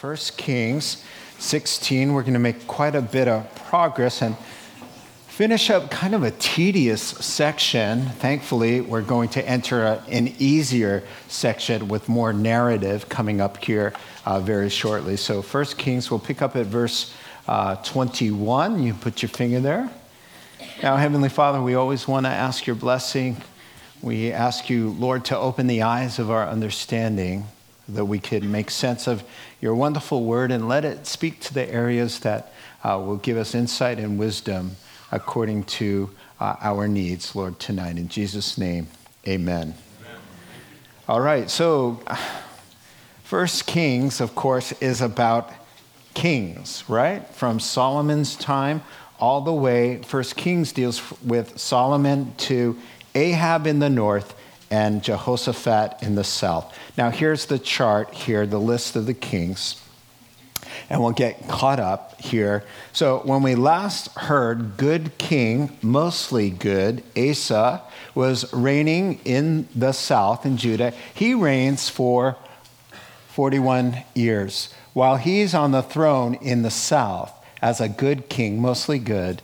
1 Kings 16. We're going to make quite a bit of progress and finish up kind of a tedious section. Thankfully, we're going to enter a, an easier section with more narrative coming up here uh, very shortly. So, 1 Kings, we'll pick up at verse uh, 21. You put your finger there. Now, Heavenly Father, we always want to ask your blessing. We ask you, Lord, to open the eyes of our understanding that we can make sense of your wonderful word and let it speak to the areas that uh, will give us insight and wisdom according to uh, our needs, Lord, tonight. In Jesus' name, amen. amen. All right, so First Kings, of course, is about kings, right? From Solomon's time all the way. First Kings deals with Solomon to Ahab in the north and Jehoshaphat in the south. Now, here's the chart here, the list of the kings. And we'll get caught up here. So, when we last heard, good king, mostly good, Asa, was reigning in the south in Judah. He reigns for 41 years. While he's on the throne in the south as a good king, mostly good,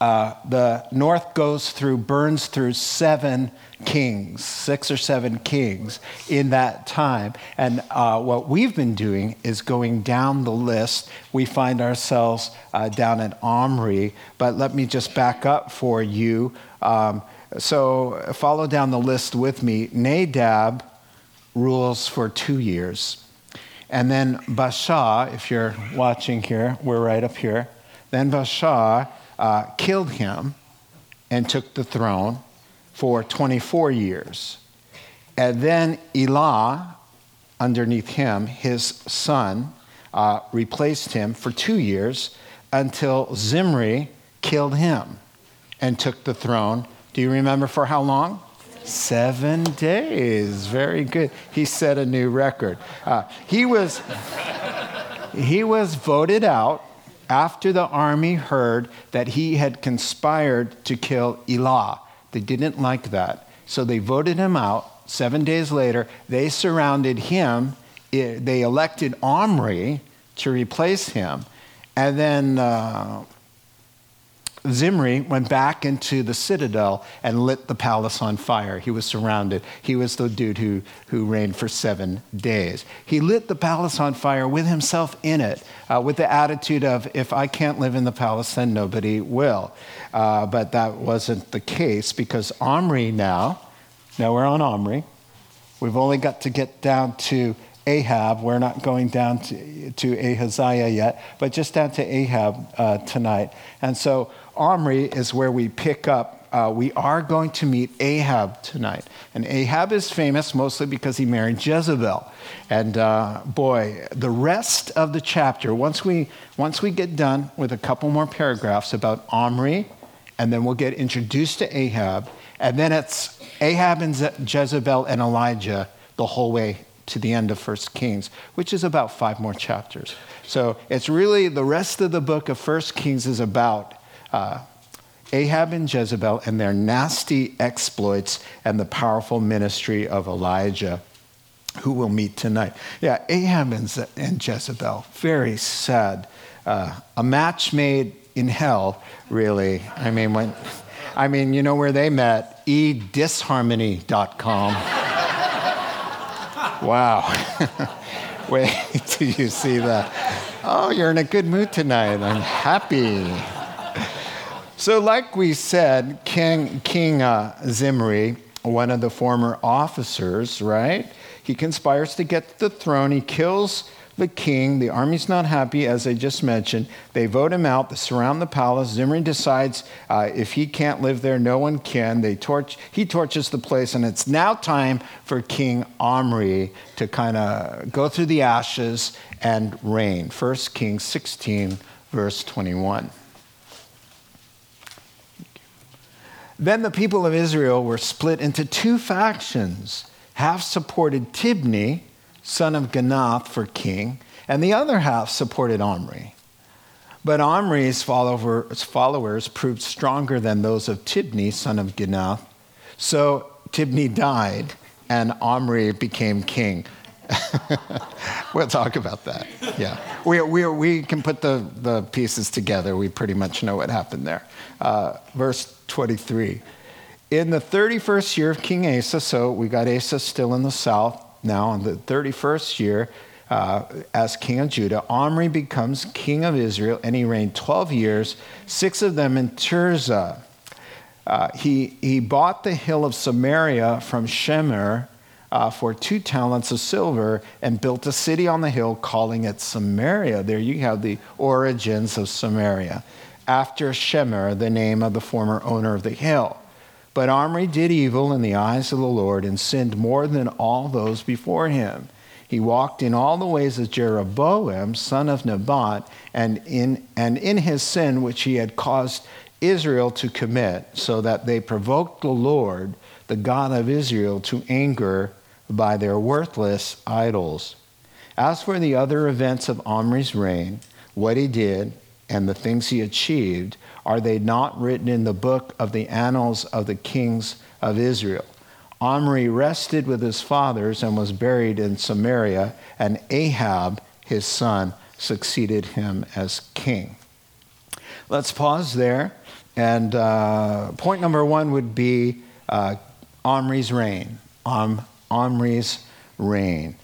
uh, the north goes through, burns through seven kings, six or seven kings in that time. And uh, what we've been doing is going down the list. We find ourselves uh, down at Omri, but let me just back up for you. Um, so follow down the list with me. Nadab rules for two years. And then Baasha, if you're watching here, we're right up here. Then Baasha uh, killed him and took the throne for 24 years. And then Elah, underneath him, his son, uh, replaced him for two years until Zimri killed him and took the throne. Do you remember for how long? Seven days. Very good. He set a new record. Uh, he was he was voted out after the army heard that he had conspired to kill Elah. They didn't like that. So they voted him out. Seven days later, they surrounded him. They elected Omri to replace him. And then uh, Zimri went back into the citadel and lit the palace on fire. He was surrounded. He was the dude who, who reigned for seven days. He lit the palace on fire with himself in it, uh, with the attitude of, if I can't live in the palace, then nobody will. Uh, but that wasn't the case because Omri now, now we're on Omri. We've only got to get down to Ahab. We're not going down to, to Ahaziah yet, but just down to Ahab uh, tonight. And so Omri is where we pick up. Uh, we are going to meet Ahab tonight. And Ahab is famous mostly because he married Jezebel. And uh, boy, the rest of the chapter, once we, once we get done with a couple more paragraphs about Omri, and then we'll get introduced to Ahab, and then it's Ahab and Jezebel and Elijah the whole way to the end of First Kings, which is about five more chapters. So it's really the rest of the book of First Kings is about uh, Ahab and Jezebel and their nasty exploits and the powerful ministry of Elijah, who we'll meet tonight. Yeah, Ahab and, Jezebel, very sad. Uh, a match made in hell, really. I mean, when, I mean, you know where they met? edisharmony.com. wow. Wait till you see that. Oh, you're in a good mood tonight. I'm happy. So, like we said, King, King uh, Zimri, one of the former officers, right? He conspires to get the throne. He kills the king. The army's not happy, as I just mentioned. They vote him out. They surround the palace. Zimri decides uh, if he can't live there, no one can. They torch. He torches the place, and it's now time for King Omri to kind of go through the ashes and reign. First Kings 16, verse 21. Then the people of Israel were split into two factions. Half supported Tibni, son of Ginath, for king, and the other half supported Omri. But Omri's followers, proved stronger than those of Tibni, son of Ginath. So Tibni died, and Omri became king. we'll talk about that. Yeah. We, we, we can put the, the pieces together. We pretty much know what happened there. Uh, verse 23. In the 31st year of King Asa, so we got Asa still in the south now, in the 31st year, uh, as king of Judah, Omri becomes king of Israel, and he reigned 12 years, six of them in Tirzah. Uh, he, he bought the hill of Samaria from Shemer uh, for two talents of silver and built a city on the hill, calling it Samaria. There you have the origins of Samaria, after Shemer, the name of the former owner of the hill. But Omri did evil in the eyes of the Lord and sinned more than all those before him. He walked in all the ways of Jeroboam, son of Nebat, and in, and in his sin which he had caused Israel to commit, so that they provoked the Lord, the God of Israel, to anger by their worthless idols. As for the other events of Omri's reign, what he did, and the things he achieved, are they not written in the book of the annals of the kings of Israel? Omri rested with his fathers and was buried in Samaria, and Ahab, his son, succeeded him as king. Let's pause there. And uh, point number one would be uh, Omri's reign. Om, Omri's reign.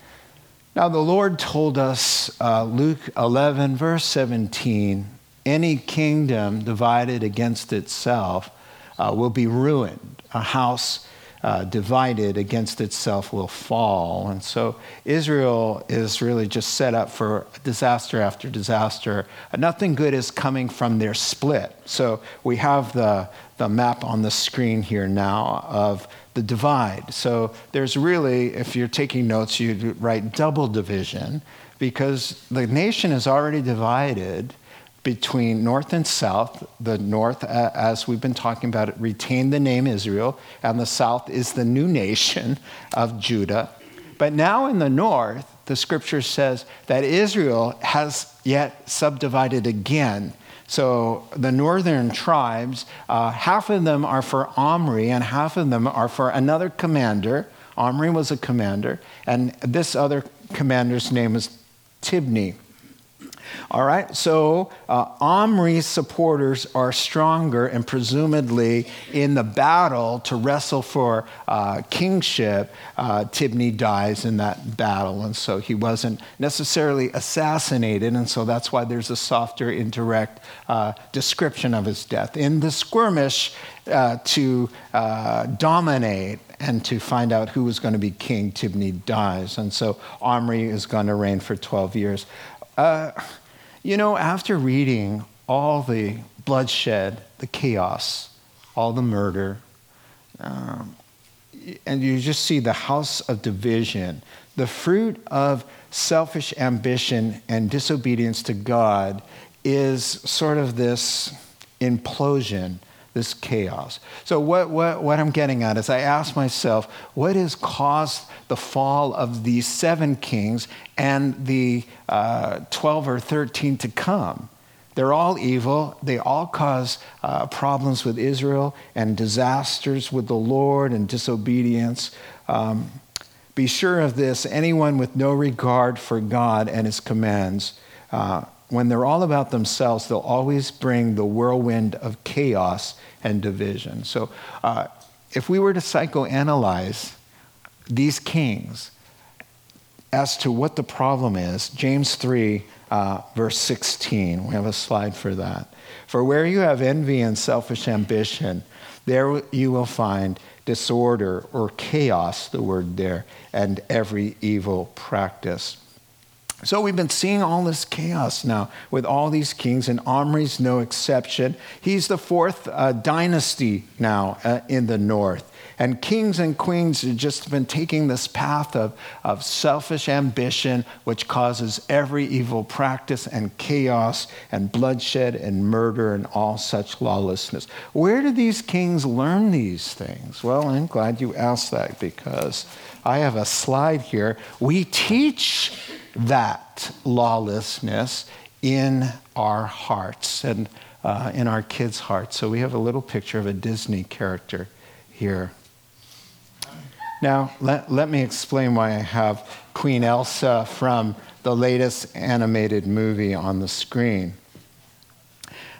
Now, the Lord told us, uh, Luke 11, verse 17, any kingdom divided against itself uh, will be ruined. A house uh, divided against itself will fall. And so Israel is really just set up for disaster after disaster. Nothing good is coming from their split. So we have the, the map on the screen here now of the divide. So there's really, if you're taking notes, you write double division because the nation is already divided between north and south. The north, as we've been talking about it, retained the name Israel, and the south is the new nation of Judah. But now in the north, the scripture says that Israel has yet subdivided again. So the northern tribes, uh, half of them are for Omri, and half of them are for another commander. Omri was a commander, and this other commander's name is Tibni. All right, so uh, Omri's supporters are stronger and presumably in the battle to wrestle for uh, kingship. Uh, Tibni dies in that battle, and so he wasn't necessarily assassinated, and so that's why there's a softer, indirect uh, description of his death. In the skirmish uh, to uh, dominate and to find out who was going to be king, Tibni dies, and so Omri is going to reign for 12 years. Uh, you know, after reading all the bloodshed, the chaos, all the murder, um, and you just see the house of division, the fruit of selfish ambition and disobedience to God is sort of this implosion this chaos. So, what, what, what I'm getting at is I ask myself, what has caused the fall of these seven kings and the uh, 12 or 13 to come? They're all evil. They all cause uh, problems with Israel and disasters with the Lord and disobedience. Um, be sure of this anyone with no regard for God and his commands uh, when they're all about themselves, they'll always bring the whirlwind of chaos and division. So, uh, if we were to psychoanalyze these kings as to what the problem is, James 3, uh, verse 16, we have a slide for that. For where you have envy and selfish ambition, there you will find disorder or chaos, the word there, and every evil practice. So we've been seeing all this chaos now with all these kings, and Omri's no exception. He's the fourth uh, dynasty now uh, in the north. And kings and queens have just been taking this path of, of selfish ambition, which causes every evil practice and chaos and bloodshed and murder and all such lawlessness. Where do these kings learn these things? Well, I'm glad you asked that because I have a slide here. We teach that lawlessness in our hearts and uh, in our kids' hearts. So we have a little picture of a Disney character here. Now, let, let me explain why I have Queen Elsa from the latest animated movie on the screen.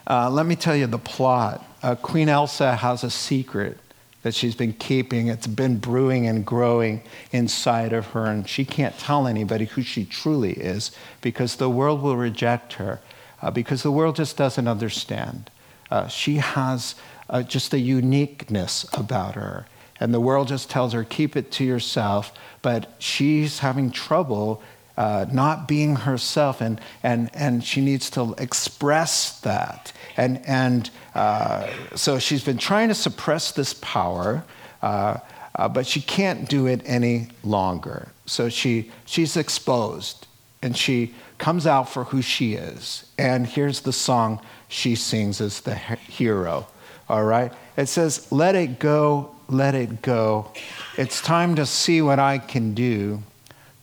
Uh, let me tell you the plot. Uh, Queen Elsa has a secret that she's been keeping. It's been brewing and growing inside of her, and she can't tell anybody who she truly is because the world will reject her, uh, because the world just doesn't understand. Uh, she has uh, just a uniqueness about her, and the world just tells her, keep it to yourself, but she's having trouble. Uh, not being herself, and, and, and she needs to express that. And, and uh, so she's been trying to suppress this power, uh, uh, but she can't do it any longer. So she, she's exposed and she comes out for who she is. And here's the song she sings as the hero. All right? It says, Let it go, let it go. It's time to see what I can do,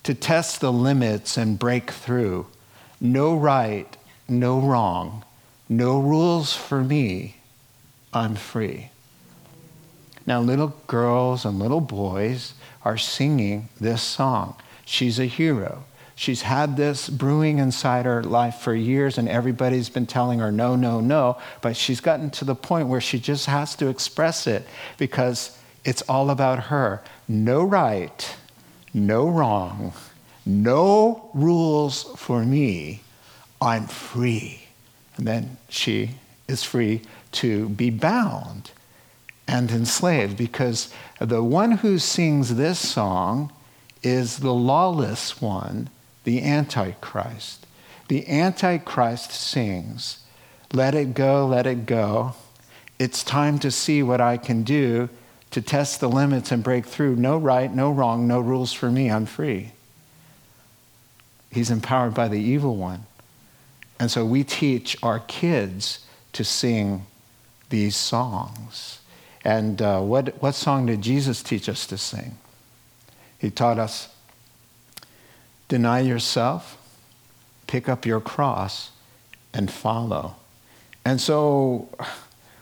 to test the limits and break through. No right, no wrong no rules for me. I'm free. Now, little girls and little boys are singing this song. She's a hero. She's had this brewing inside her life for years, and everybody's been telling her no, no, no. But she's gotten to the point where she just has to express it because it's all about her. No right, no wrong, no rules for me. I'm free. Then she is free to be bound and enslaved because the one who sings this song is the lawless one, the Antichrist. The Antichrist sings, Let it go, let it go. It's time to see what I can do to test the limits and break through. No right, no wrong, no rules for me. I'm free. He's empowered by the evil one. And so we teach our kids to sing these songs. And uh, what, what song did Jesus teach us to sing? He taught us deny yourself, pick up your cross, and follow. And so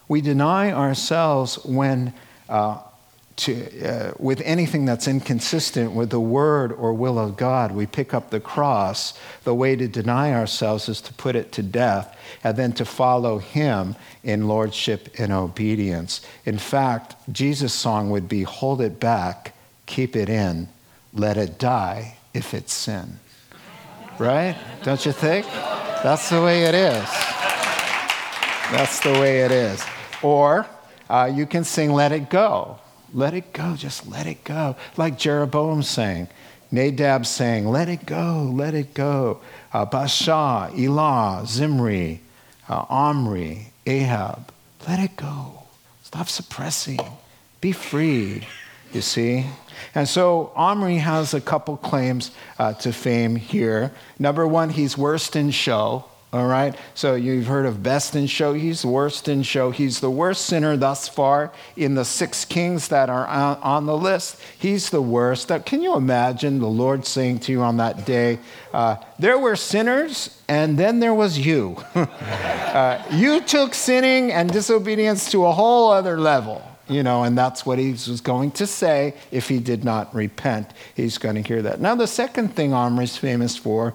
we deny ourselves when uh, to, uh, with anything that's inconsistent with the word or will of God. We pick up the cross. The way to deny ourselves is to put it to death and then to follow Him in lordship and obedience. In fact, Jesus' song would be hold it back, keep it in, let it die if it's sin. Right? Don't you think? That's the way it is. That's the way it is. Or uh, you can sing Let It Go. Let it go, just let it go. Like Jeroboam saying, Nadab saying, Let it go, let it go. Uh, Elah, Zimri, uh, Omri, Ahab, let it go. Stop suppressing. Be free, you see? And so Omri has a couple claims uh, to fame here. Number one, he's worst in show. All right? So you've heard of best in show. He's worst in show. He's the worst sinner thus far in the six kings that are on the list. He's the worst. Can you imagine the Lord saying to you on that day, uh, There were sinners, and then there was you. uh, you took sinning and disobedience to a whole other level. You know, and that's what he was going to say if he did not repent. He's going to hear that. Now, the second thing Omri's famous for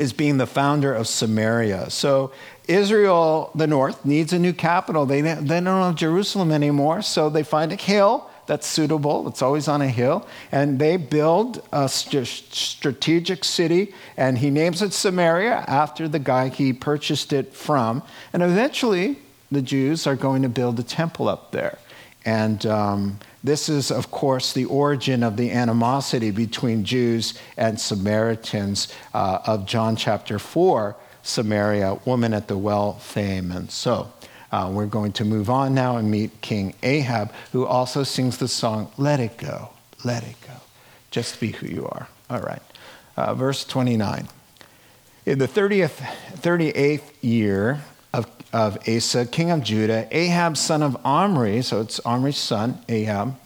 is being the founder of Samaria. So Israel, the north, needs a new capital. They, they don't have Jerusalem anymore, so they find a hill that's suitable. It's always on a hill. And they build a st- strategic city, and he names it Samaria after the guy he purchased it from. And eventually, the Jews are going to build a temple up there. And um, this is, of course, the origin of the animosity between Jews and Samaritans uh, of John chapter 4, Samaria, woman at the well fame. And so uh, we're going to move on now and meet King Ahab, who also sings the song, Let It Go, Let It Go. Just be who you are. All right. Uh, verse 29. In the 30th, 38th year of of Asa, king of Judah, Ahab, son of Omri, so it's Omri's son, Ahab,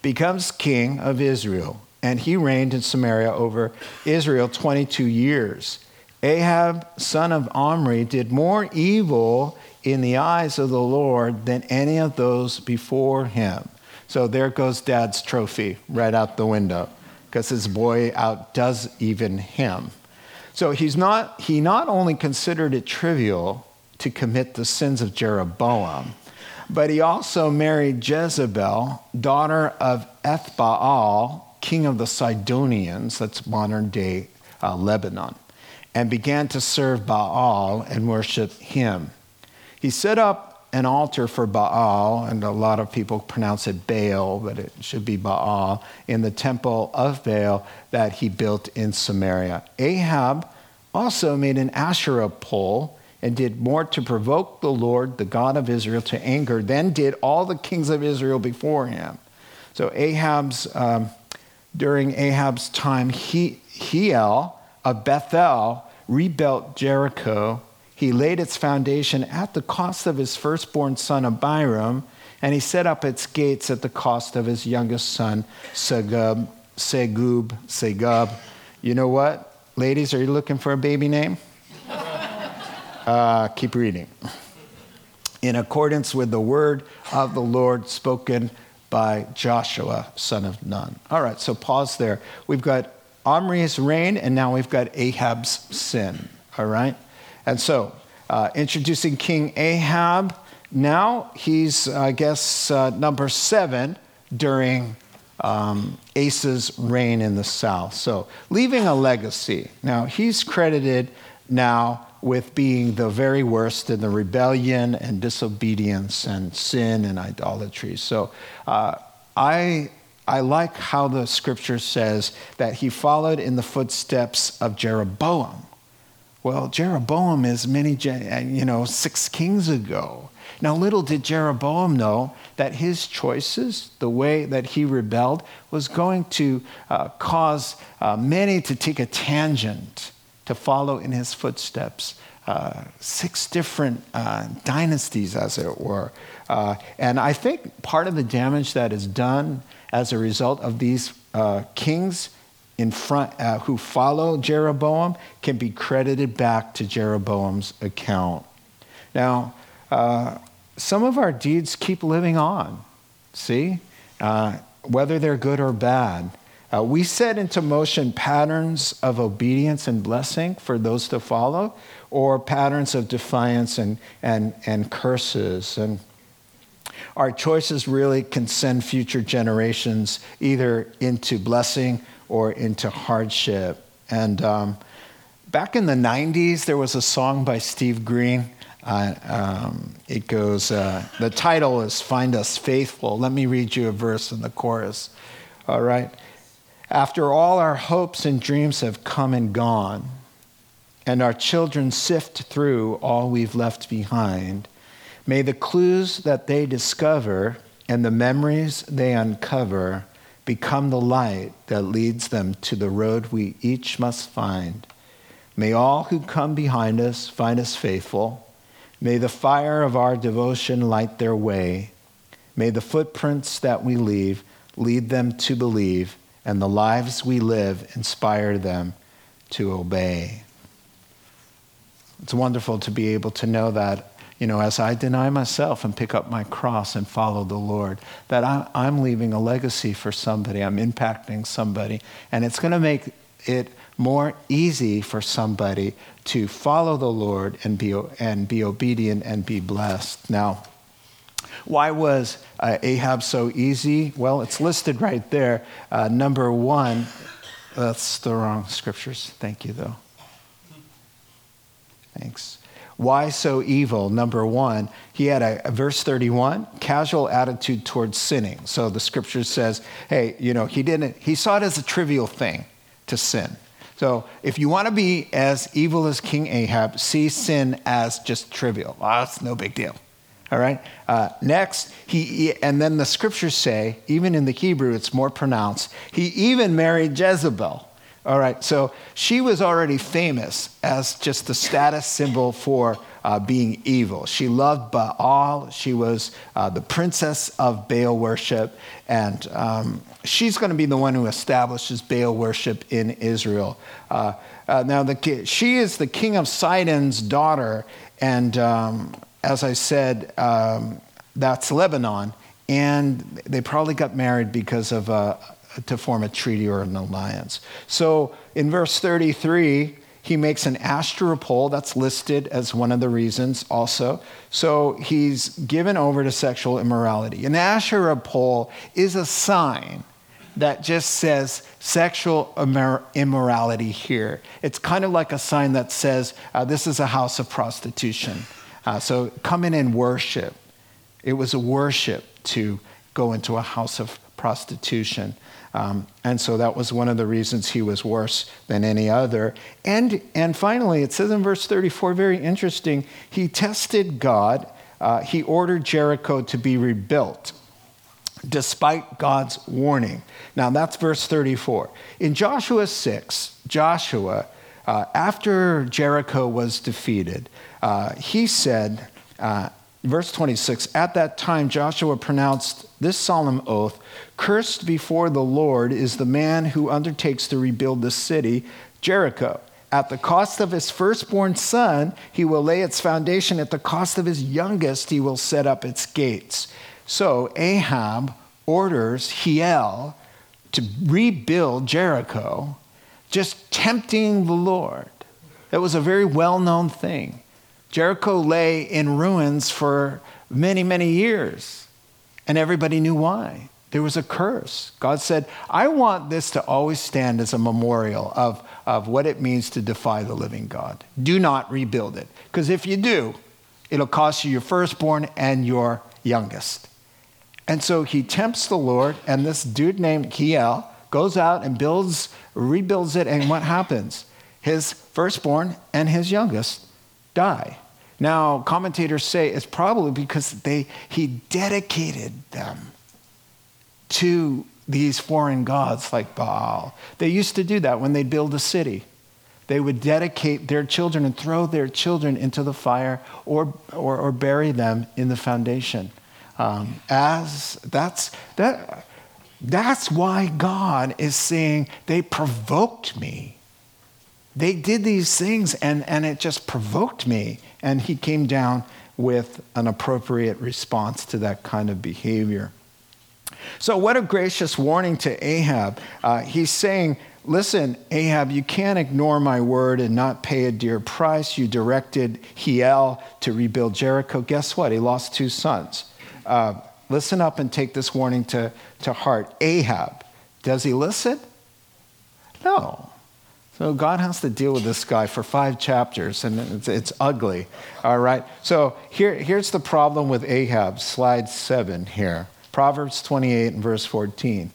becomes king of Israel. And he reigned in Samaria over Israel 22 years. Ahab, son of Omri, did more evil in the eyes of the Lord than any of those before him. So there goes dad's trophy right out the window because his boy outdoes even him. So he's not, he not only considered it trivial to commit the sins of Jeroboam, but he also married Jezebel, daughter of Ethbaal, king of the Sidonians, that's modern day uh, Lebanon, and began to serve Baal and worship him. He set up an altar for Baal, and a lot of people pronounce it Baal, but it should be Baal, in the temple of Baal that he built in Samaria. Ahab also made an Asherah pole and did more to provoke the Lord, the God of Israel, to anger than did all the kings of Israel before him. So Ahab's, um, during Ahab's time, he, Hiel of Bethel rebuilt Jericho he laid its foundation at the cost of his firstborn son Abiram, and he set up its gates at the cost of his youngest son Segub, Segub, Segub. You know what? Ladies, are you looking for a baby name? Uh, keep reading. In accordance with the word of the Lord spoken by Joshua, son of Nun. All right, so pause there. We've got Omri's reign, and now we've got Ahab's sin. All right? And so, uh, introducing King Ahab. Now he's, I guess, uh, number seven during um, Asa's reign in the south. So, leaving a legacy. Now, he's credited now with being the very worst in the rebellion and disobedience and sin and idolatry. So, uh, I I like how the scripture says that he followed in the footsteps of Jeroboam. Well, Jeroboam is many, uh, you know, six kings ago. Now, little did Jeroboam know that his choices, the way that he rebelled, was going to uh, cause uh, many to take a tangent to follow in his footsteps. Uh, six different uh, dynasties, as it were. Uh, and I think part of the damage that is done as a result of these kings in front, uh, who follow Jeroboam can be credited back to Jeroboam's account. Now, uh, some of our deeds keep living on, see, uh, whether they're good or bad. Uh, we set into motion patterns of obedience and blessing for those to follow, or patterns of defiance and, and, and curses. And our choices really can send future generations either into blessing or into hardship. And um, back in the 90s, there was a song by Steve Green. Uh, um, it goes, uh, the title is Find Us Faithful. Let me read you a verse in the chorus. All right. After all our hopes and dreams have come and gone, and our children sift through all we've left behind, may the clues that they discover and the memories they uncover become the light that leads them to the road we each must find. May all who come behind us find us faithful. May the fire of our devotion light their way. May the footprints that we leave lead them to believe, and the lives we live inspire them to obey. It's wonderful to be able to know that you know, as I deny myself and pick up my cross and follow the Lord, that I'm leaving a legacy for somebody, I'm impacting somebody, and it's going to make it more easy for somebody to follow the Lord and be, and be obedient and be blessed. Now, why was uh, Ahab so easy? Well, it's listed right there. Uh, number one, that's the wrong scriptures. Thank you, though. Thanks. Why so evil? Number one, he had a, a, verse 31, casual attitude towards sinning. So the scripture says, hey, you know, he didn't, he saw it as a trivial thing to sin. So if you want to be as evil as King Ahab, see sin as just trivial. Well, that's no big deal. All right. Uh, next, he and then the scriptures say, even in the Hebrew, it's more pronounced. He even married Jezebel. All right, so she was already famous as just the status symbol for uh, being evil. She loved Baal. She was uh, the princess of Baal worship. And um, she's going to be the one who establishes Baal worship in Israel. Uh, uh now, the, she is the king of Sidon's daughter. And um, as I said, um, that's Lebanon. and they probably got married because of uh, to form a treaty or an alliance. So in verse 33, he makes an Asherah pole that's listed as one of the reasons also. So he's given over to sexual immorality. An Asherah pole is a sign that just says sexual immorality here. It's kind of like a sign that says uh, this is a house of prostitution. Uh, so come in and worship. It was a worship to go into a house of prostitution. Um, and so that was one of the reasons he was worse than any other. And, and finally, it says in verse 34, very interesting, he tested God. Uh, he ordered Jericho to be rebuilt despite God's warning. Now, that's verse 34. In Joshua 6, Joshua, uh, after Jericho was defeated, uh, he said, uh, verse 26, at that time Joshua pronounced this solemn oath Cursed before the Lord is the man who undertakes to rebuild the city, Jericho. At the cost of his firstborn son, he will lay its foundation. At the cost of his youngest, he will set up its gates. So Ahab orders Hiel to rebuild Jericho, just tempting the Lord. That was a very well known thing. Jericho lay in ruins for many, many years, and everybody knew why. There was a curse. God said, I want this to always stand as a memorial of, of what it means to defy the living God. Do not rebuild it, because if you do, it'll cost you your firstborn and your youngest. And so he tempts the Lord, and this dude named Hiel goes out and builds, rebuilds it, and what happens? His firstborn and his youngest die. Now, commentators say it's probably because they, he dedicated them to these foreign gods like Baal. They used to do that when they'd build a city. They would dedicate their children and throw their children into the fire or, or, or bury them in the foundation. Um, as that's, that, that's why God is saying, they provoked me. They did these things and, and it just provoked me and he came down with an appropriate response to that kind of behavior. So, what a gracious warning to Ahab. Uh, he's saying, Listen, Ahab, you can't ignore my word and not pay a dear price. You directed Hiel to rebuild Jericho. Guess what? He lost two sons. Uh, listen up and take this warning to, to heart. Ahab, does he listen? No. So God has to deal with this guy for five chapters, and it's, it's ugly. All right. So here, here's the problem with Ahab. Slide seven here. Proverbs 28 and verse 14.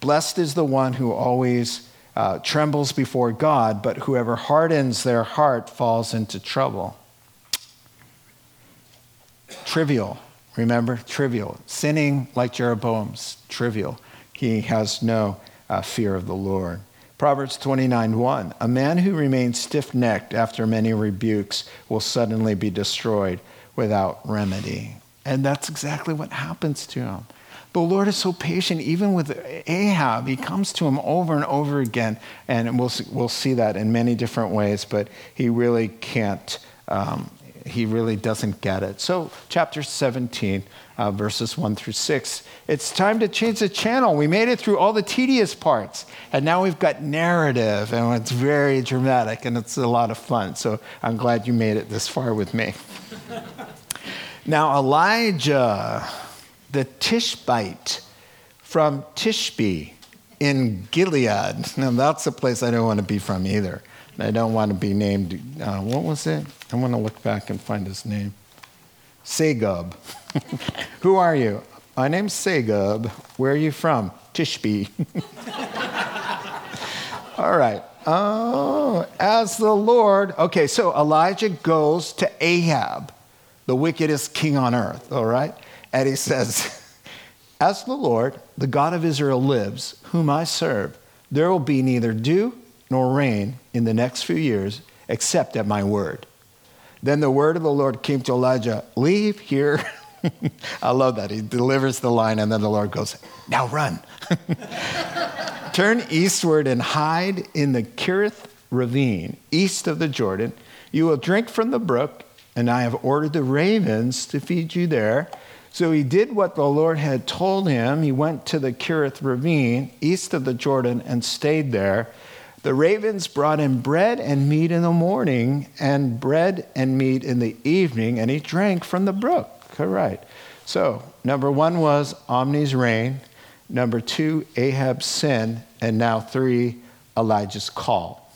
Blessed is the one who always uh, trembles before God, but whoever hardens their heart falls into trouble. Trivial. Remember? Trivial. Sinning like Jeroboam's trivial. He has no uh, fear of the Lord. Proverbs 29 1 A man who remains stiff necked after many rebukes will suddenly be destroyed without remedy. And that's exactly what happens to him. The Lord is so patient, even with Ahab. He comes to him over and over again, and we'll, we'll see that in many different ways, but he really can't, um, he really doesn't get it. So, chapter 17, uh, verses 1 through 6. It's time to change the channel. We made it through all the tedious parts, and now we've got narrative, and it's very dramatic, and it's a lot of fun. So I'm glad you made it this far with me. now, Elijah, the Tishbite from Tishbe in Gilead. Now, that's a place I don't want to be from either. I don't want to be named, uh, what was it? I want to look back and find his name. Segub. Who are you? My name's Segub. Where are you from? Tishbe. All right. Oh, as the Lord. Okay, so Elijah goes to Ahab, the wickedest king on earth, all right? And he says, As the Lord, the God of Israel, lives, whom I serve, there will be neither dew nor rain in the next few years except at my word. Then the word of the Lord came to Elijah Leave here. I love that. He delivers the line, and then the Lord goes, Now run. Turn eastward and hide in the Kerith ravine, east of the Jordan. You will drink from the brook, and I have ordered the ravens to feed you there. So he did what the Lord had told him. He went to the Kerith ravine east of the Jordan and stayed there. The ravens brought him bread and meat in the morning, and bread and meat in the evening, and he drank from the brook. All right. So, number one was Omri's reign. Number two, Ahab's sin. And now three, Elijah's call.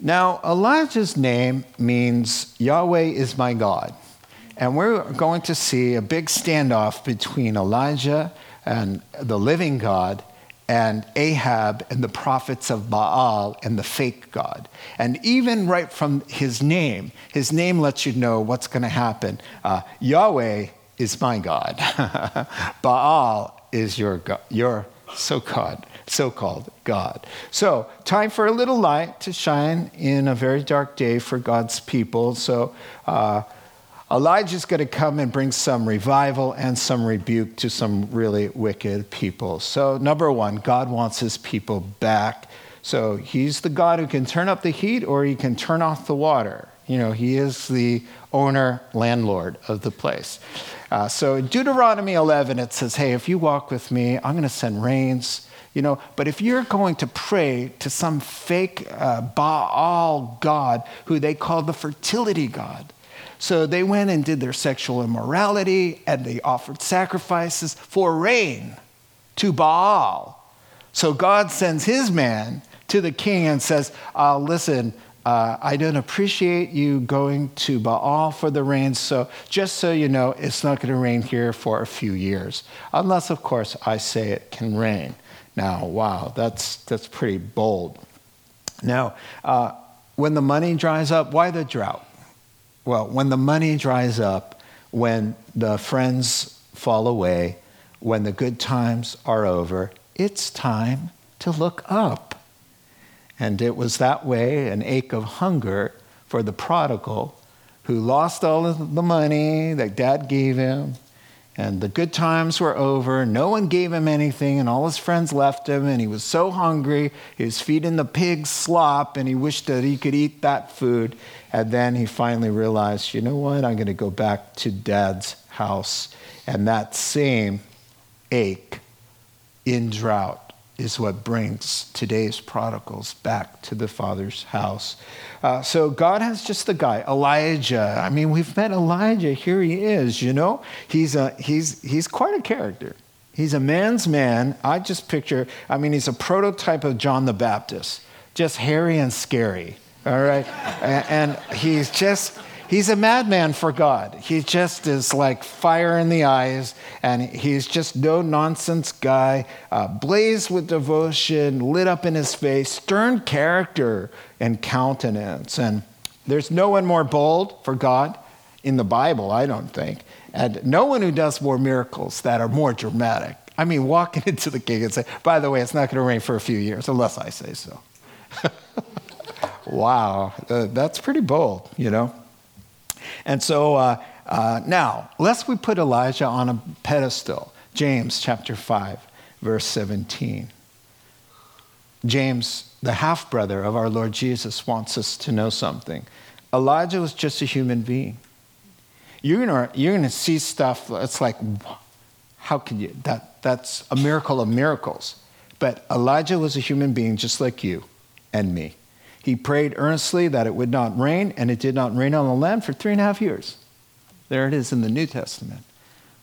Now, Elijah's name means Yahweh is my God. And we're going to see a big standoff between Elijah and the living God and Ahab and the prophets of Baal and the fake God. And even right from his name, his name lets you know what's going to happen. Uh, Yahweh is my God, Baal is your, God, your so-called, so-called God. So, time for a little light to shine in a very dark day for God's people. So, uh, Elijah's going to come and bring some revival and some rebuke to some really wicked people. So, number one, God wants his people back. So, he's the God who can turn up the heat or he can turn off the water. You know, he is the owner, landlord of the place. Uh, so, in Deuteronomy 11, it says, Hey, if you walk with me, I'm going to send rains. You know, but if you're going to pray to some fake uh, Baal god who they call the fertility god, so they went and did their sexual immorality and they offered sacrifices for rain to Baal. So God sends his man to the king and says, uh, Listen, uh, I don't appreciate you going to Baal for the rain, so just so you know, it's not going to rain here for a few years. Unless, of course, I say it can rain. Now, wow, that's, that's pretty bold. Now, uh, when the money dries up, why the drought? Well, when the money dries up, when the friends fall away, when the good times are over, it's time to look up. And it was that way an ache of hunger for the prodigal who lost all of the money that dad gave him. And the good times were over. No one gave him anything, and all his friends left him. And he was so hungry, he was feeding the pigs slop, and he wished that he could eat that food. And then he finally realized, you know what? I'm going to go back to dad's house. And that same ache in drought is what brings today's prodigals back to the Father's house. Uh, so God has just the guy, Elijah. I mean, we've met Elijah. Here he is, you know? He's, a, he's, he's quite a character. He's a man's man. I just picture, I mean, he's a prototype of John the Baptist, just hairy and scary, all right? and, he's just, he's a madman for God. He just is like fire in the eyes, and he's just no nonsense guy, uh, blazed with devotion, lit up in his face, stern character and countenance. And there's no one more bold for God in the Bible, I don't think, and no one who does more miracles that are more dramatic. I mean, walking into the king and say, by the way, it's not going to rain for a few years, unless I say so. wow, uh, that's pretty bold, you know? And so uh, uh, now, lest we put Elijah on a pedestal, James chapter 5, verse 17. James, the half brother of our Lord Jesus, wants us to know something. Elijah was just a human being. You're gonna, you're gonna see stuff, it's like, how can you? That, that's a miracle of miracles. But Elijah was a human being just like you and me. He prayed earnestly that it would not rain, and it did not rain on the land for three and a half years. There it is in the New Testament.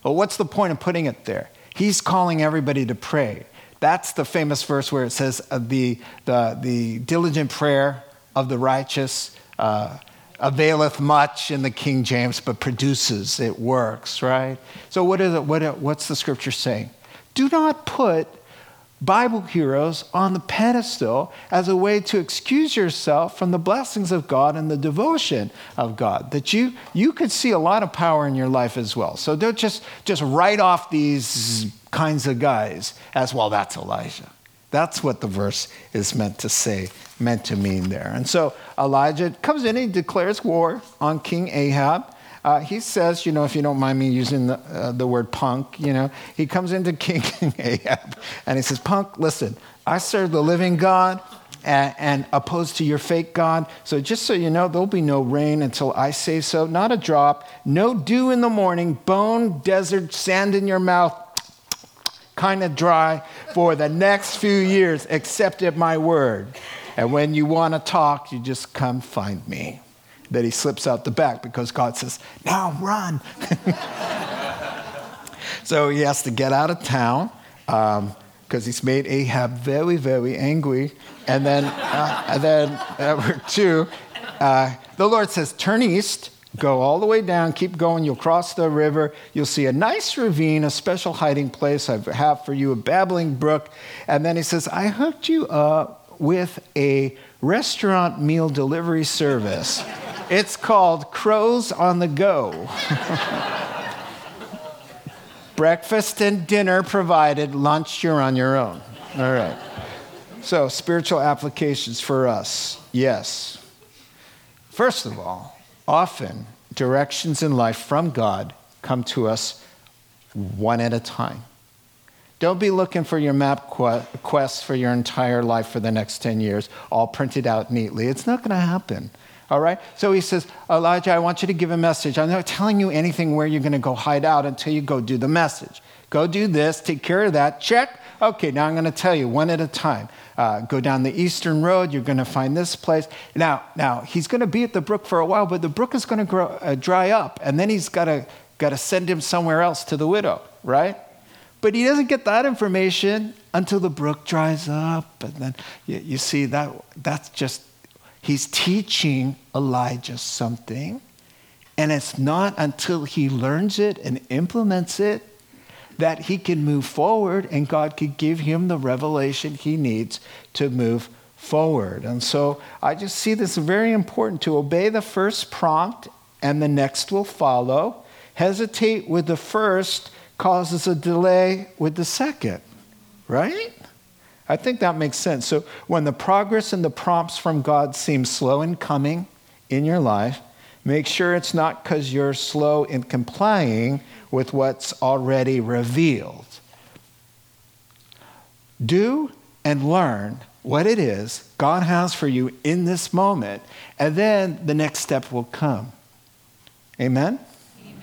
Well, what's the point of putting it there? He's calling everybody to pray. That's the famous verse where it says, uh, the, the, the diligent prayer of the righteous uh, availeth much in the King James, but produces, it works, right? So, what is it, what, what's the scripture saying? Do not put Bible heroes on the pedestal as a way to excuse yourself from the blessings of God and the devotion of God. That you, you could see a lot of power in your life as well. So don't just, just write off these kinds of guys as well, that's Elijah. That's what the verse is meant to say, meant to mean there. And so Elijah comes in, he declares war on King Ahab. Uh, he says, you know, if you don't mind me using the, uh, the word punk, you know, he comes into King Ahab and he says, Punk, listen, I serve the living God. and, and opposed to your fake God. So just so you know, there'll be no rain until I say so. Not a drop. No dew in the morning. Bone, desert, sand in your mouth. Kind of dry for the next few years, except at my word. And when you want to talk, you just come find me. That he slips out the back because God says, Now run. so he has to get out of town. Um, because he's made Ahab very, very angry. And then, uh, and then number two, uh, the Lord says, Turn east, go all the way down, keep going. You'll cross the river. You'll see a nice ravine, a special hiding place I have for you, a babbling brook. And then he says, I hooked you up with a restaurant meal delivery service. It's called Crows on the Go. Breakfast and dinner provided, lunch, you're on your own. All right. So, spiritual applications for us. Yes. First of all, often directions in life from God come to us one at a time. Don't be looking for your MapQuest for your entire life for the next 10 years, all printed out neatly. It's not going to happen. All right? So he says, Elijah, I want you to give a message. I'm not telling you anything where you're going to go hide out until you go do the message. Go do this, take care of that, check. Okay, now I'm going to tell you one at a time. Uh, go down the eastern road, you're going to find this place. Now, now he's going to be at the brook for a while, but the brook is going to uh, dry up, and then he's got to got to send him somewhere else to the widow, right? But he doesn't get that information until the brook dries up, and then you, you see that that's just He's teaching Elijah something, and it's not until he learns it and implements it that he can move forward and God could give him the revelation he needs to move forward. And so I just see this very important to obey the first prompt and the next will follow. Hesitate with the first causes a delay with the second, right? I think that makes sense. So when the progress and the prompts from God seem slow in coming in your life, make sure it's not because you're slow in complying with what's already revealed. Do and learn what it is God has for you in this moment, and then the next step will come. Amen? Amen.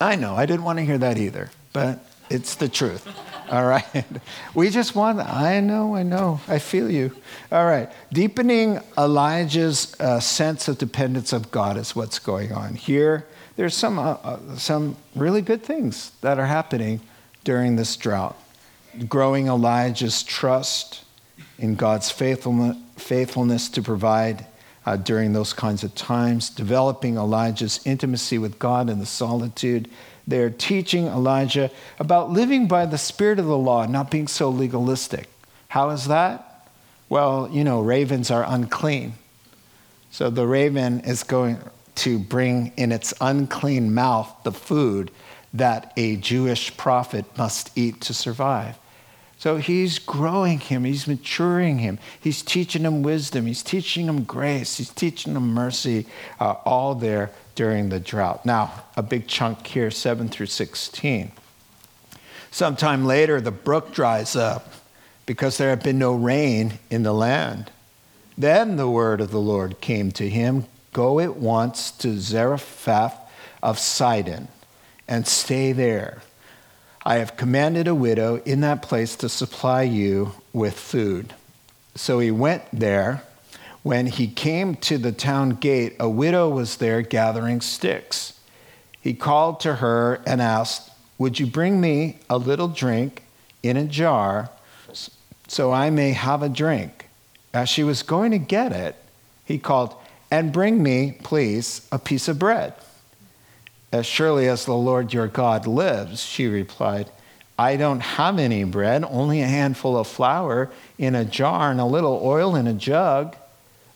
I know, I didn't want to hear that either, but it's the truth. All right. We just want, I know, I know, I feel you. All right. Deepening Elijah's uh, sense of dependence of God is what's going on here. There's some, uh, uh, some really good things that are happening during this drought. Growing Elijah's trust in God's faithfulness, faithfulness to provide uh, during those kinds of times, developing Elijah's intimacy with God in the solitude they're teaching Elijah about living by the spirit of the law, not being so legalistic. How is that? Well, you know, ravens are unclean. So the raven is going to bring in its unclean mouth the food that a Jewish prophet must eat to survive. So he's growing him, he's maturing him, he's teaching him wisdom, he's teaching him grace, he's teaching him mercy, uh, all there during the drought. Now, a big chunk here, 7 through 16. Sometime later, the brook dries up because there had been no rain in the land. Then the word of the Lord came to him Go at once to Zarephath of Sidon and stay there. I have commanded a widow in that place to supply you with food. So he went there when he came to the town gate, a widow was there gathering sticks. He called to her and asked, Would you bring me a little drink in a jar so I may have a drink? As she was going to get it, he called, And bring me, please, a piece of bread. As surely as the Lord your God lives, she replied, I don't have any bread, only a handful of flour in a jar and a little oil in a jug.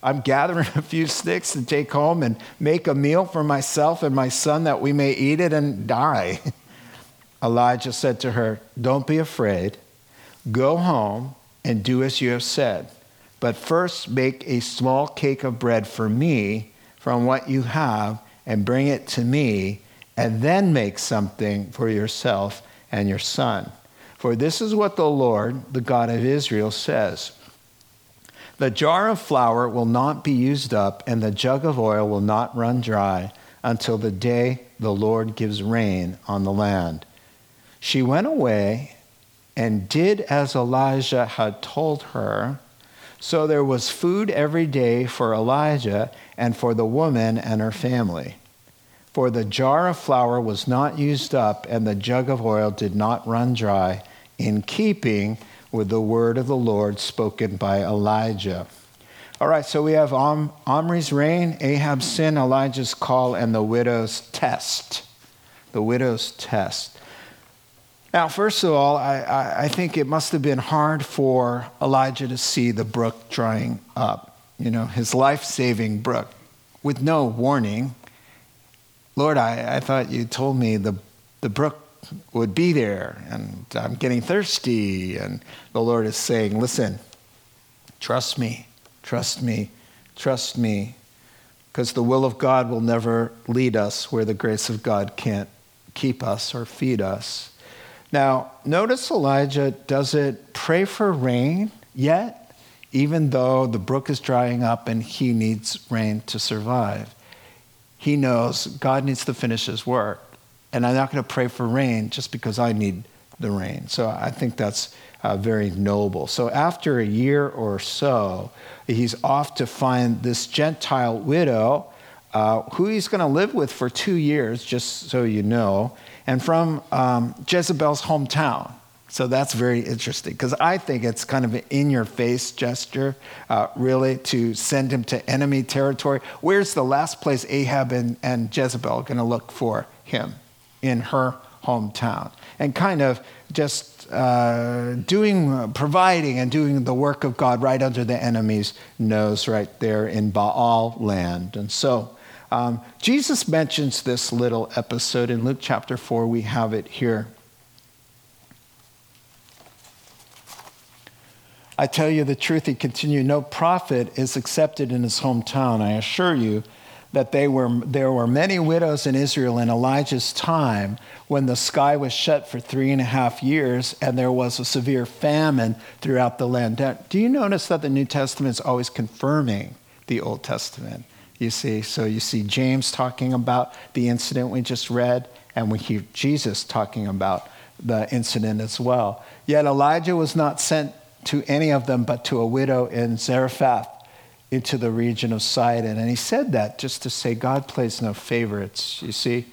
I'm gathering a few sticks to take home and make a meal for myself and my son that we may eat it and die. Elijah said to her, Don't be afraid. Go home and do as you have said. But first make a small cake of bread for me from what you have and bring it to me, and then make something for yourself and your son. For this is what the Lord, the God of Israel, says The jar of flour will not be used up, and the jug of oil will not run dry until the day the Lord gives rain on the land. She went away and did as Elijah had told her. So there was food every day for Elijah and for the woman and her family. For the jar of flour was not used up, and the jug of oil did not run dry, in keeping with the word of the Lord spoken by Elijah. All right, so we have Om- Omri's reign, Ahab's sin, Elijah's call, and the widow's test. The widow's test. Now, first of all, I, I, I think it must have been hard for Elijah to see the brook drying up, you know, his life saving brook, with no warning. Lord, I, I thought you told me the, the brook would be there, and I'm getting thirsty. And the Lord is saying, Listen, trust me, trust me, trust me, because the will of God will never lead us where the grace of God can't keep us or feed us. Now, notice Elijah doesn't pray for rain yet, even though the brook is drying up and he needs rain to survive. He knows God needs to finish his work and I'm not going to pray for rain just because I need the rain. So I think that's uh, very noble. So after a year or so, he's off to find this Gentile widow uh, who he's going to live with for two years, just so you know, and from um, Jezebel's hometown. So that's very interesting because I think it's kind of an in your face gesture, uh, really, to send him to enemy territory. Where's the last place Ahab and, and Jezebel going to look for him? in her hometown and kind of just uh, doing, uh, providing and doing the work of God right under the enemy's nose, right there in Baal land. And so um, Jesus mentions this little episode in Luke chapter 4. We have it here. I tell you the truth, he continued, no prophet is accepted in his hometown. I assure you that they were, there were many widows in Israel in Elijah's time when the sky was shut for three and a half years and there was a severe famine throughout the land. Do you notice that the New Testament is always confirming the Old Testament? You see, so you see James talking about the incident we just read, and we hear Jesus talking about the incident as well. Yet Elijah was not sent to any of them but to a widow in Zarephath into the region of Sidon. And he said that just to say God plays no favorites, you see.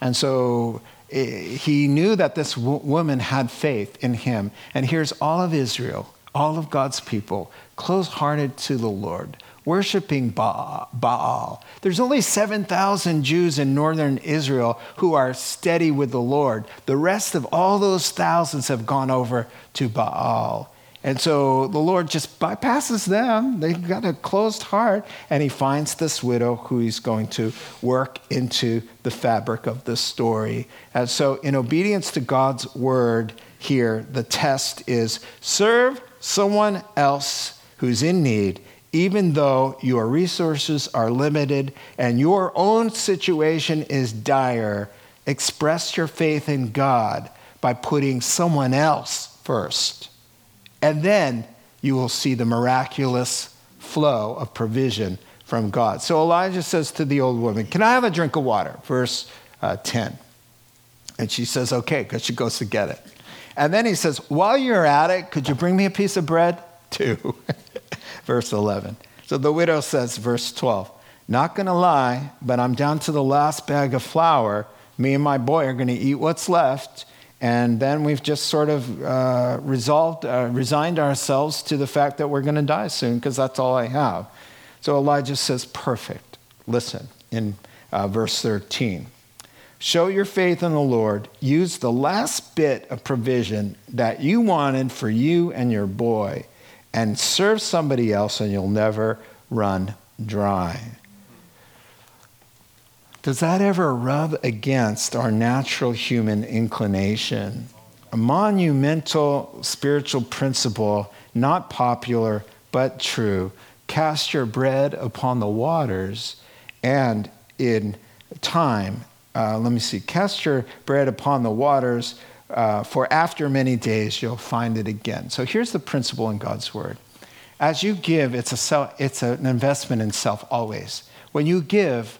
And so eh, he knew that this woman had faith in him. And here's all of Israel, all of God's people, close hearted to the Lord, worshiping Baal. There's only 7,000 Jews in northern Israel who are steady with the Lord. The rest of all those thousands have gone over to Baal. And so the Lord just bypasses them. They've got a closed heart. And he finds this widow who he's going to work into the fabric of the story. And so, in obedience to God's word here, the test is serve someone else who's in need, even though your resources are limited and your own situation is dire. Express your faith in God by putting someone else first. And then you will see the miraculous flow of provision from God. So Elijah says to the old woman, Can I have a drink of water? Verse uh, 10. And she says, Okay, because she goes to get it. And then he says, While you're at it, could you bring me a piece of bread? Two. verse 11. So the widow says, verse 12, Not going to lie, but I'm down to the last bag of flour. Me and my boy are going to eat what's left and then we've just sort of uh, resolved, uh, resigned ourselves to the fact that we're going to die soon because that's all I have. So Elijah says, Perfect. Listen in uh, verse 13. Show your faith in the Lord. Use the last bit of provision that you wanted for you and your boy and serve somebody else, and you'll never run dry. Does that ever rub against our natural human inclination? A monumental spiritual principle, not popular, but true. Cast your bread upon the waters, and in time, uh, let me see, cast your bread upon the waters, uh, for after many days you'll find it again. So here's the principle in God's word as you give, it's, a self, it's an investment in self always. When you give,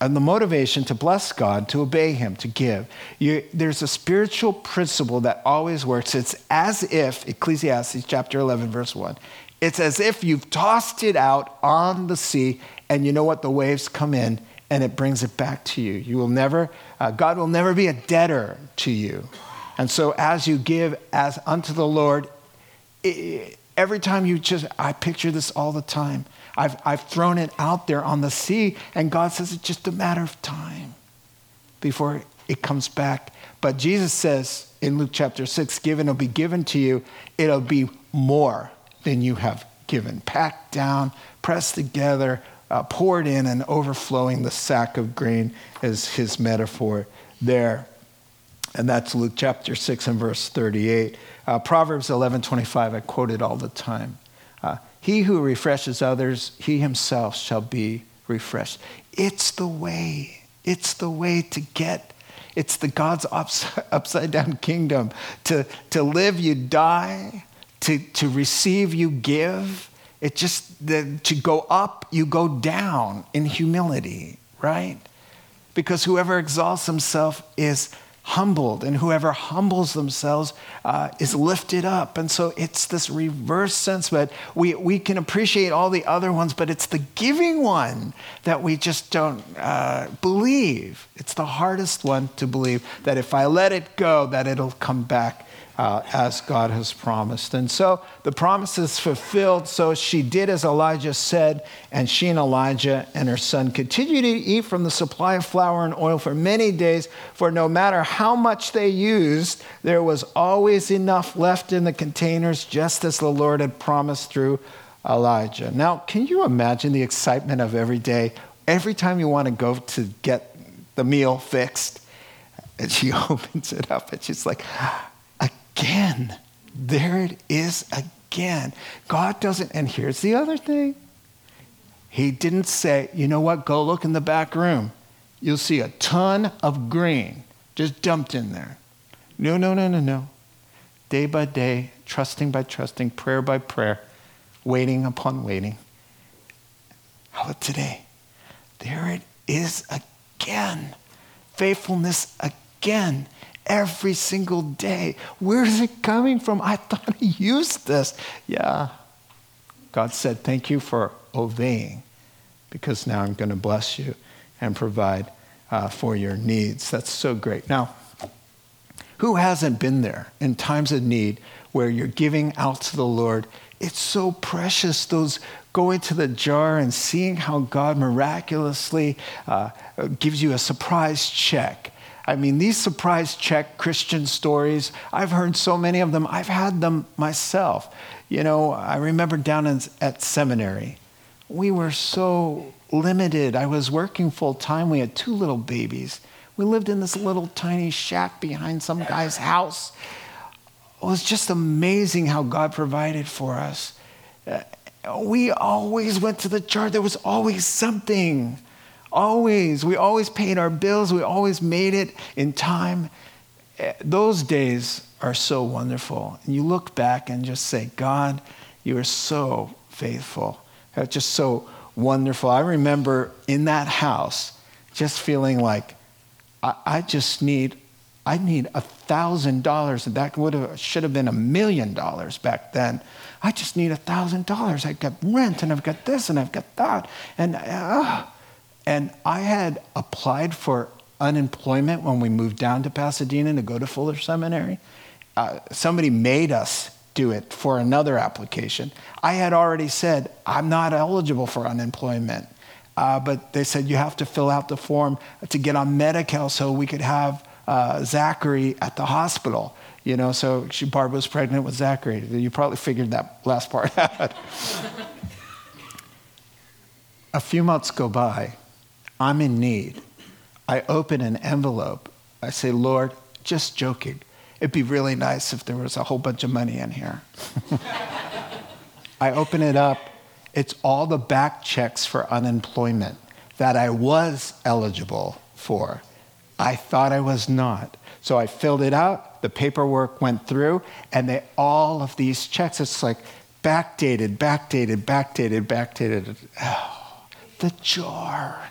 and the motivation to bless God, to obey Him, to give. You, there's a spiritual principle that always works. It's as if, Ecclesiastes chapter 11, verse 1, it's as if you've tossed it out on the sea, and you know what? The waves come in and it brings it back to you. You will never, uh, God will never be a debtor to you. And so as you give as unto the Lord, it, every time you just, I picture this all the time. I've, I've thrown it out there on the sea, and God says it's just a matter of time before it comes back. But Jesus says in Luke chapter 6, given will be given to you, it'll be more than you have given. Packed down, pressed together, uh, poured in, and overflowing the sack of grain is his metaphor there. And that's Luke chapter 6 and verse 38. Uh, Proverbs 11 25, I quote it all the time. He who refreshes others, he himself shall be refreshed. It's the way. It's the way to get. It's the God's upside down kingdom. To, to live, you die. To, to receive, you give. It just, the, to go up, you go down in humility, right? Because whoever exalts himself is humbled, and whoever humbles themselves uh, is lifted up. And so it's this reverse sense, but we, we can appreciate all the other ones, but it's the giving one that we just don't uh, believe. It's the hardest one to believe that if I let it go, that it'll come back uh, as God has promised. And so the promise is fulfilled. So she did as Elijah said, and she and Elijah and her son continued to eat from the supply of flour and oil for many days, for no matter how much they used, there was always enough left in the containers, just as the Lord had promised through Elijah. Now, can you imagine the excitement of every day? Every time you want to go to get the meal fixed, and she opens it up and she's like, again. There it is again. God doesn't, and here's the other thing He didn't say, you know what, go look in the back room. You'll see a ton of grain just dumped in there. No, no, no, no, no. Day by day, trusting by trusting, prayer by prayer, waiting upon waiting. How about today? There it is again. Faithfulness again every single day. Where is it coming from? I thought I used this. Yeah. God said, Thank you for obeying because now I'm going to bless you and provide uh, for your needs. That's so great. Now, who hasn't been there in times of need where you're giving out to the Lord? It's so precious, those going to the jar and seeing how God miraculously uh, gives you a surprise check I mean, these surprise check Christian stories, I've heard so many of them. I've had them myself. You know, I remember down in, at seminary, we were so limited. I was working full time. We had two little babies. We lived in this little tiny shack behind some guy's house. It was just amazing how God provided for us. Uh, we always went to the church, there was always something. Always. We always paid our bills. We always made it in time. Eh, those days are so wonderful. And you look back and just say, God, you are so faithful. That's just so wonderful. I remember in that house just feeling like I, I just need, I need a thousand dollars. That would have, should have been a million dollars back then. I just need a thousand dollars. I've got rent and I've got this and I've got that. And uh, and I had applied for unemployment when we moved down to Pasadena to go to Fuller Seminary. Uh, somebody made us do it for another application. I had already said, I'm not eligible for unemployment. Uh, but they said, you have to fill out the form to get on Medi-Cal so we could have uh, Zachary at the hospital. You know, so she, Barbara was pregnant with Zachary. You probably figured that last part out. a few months go by, I'm in need. I open an envelope. I say, Lord, just joking. It'd be really nice if there was a whole bunch of money in here. I open it up. It's all the back checks for unemployment that I was eligible for. I thought I was not. So I filled it out, the paperwork went through, and they, all of these checks, it's like backdated, backdated, backdated, backdated. Oh, the jar.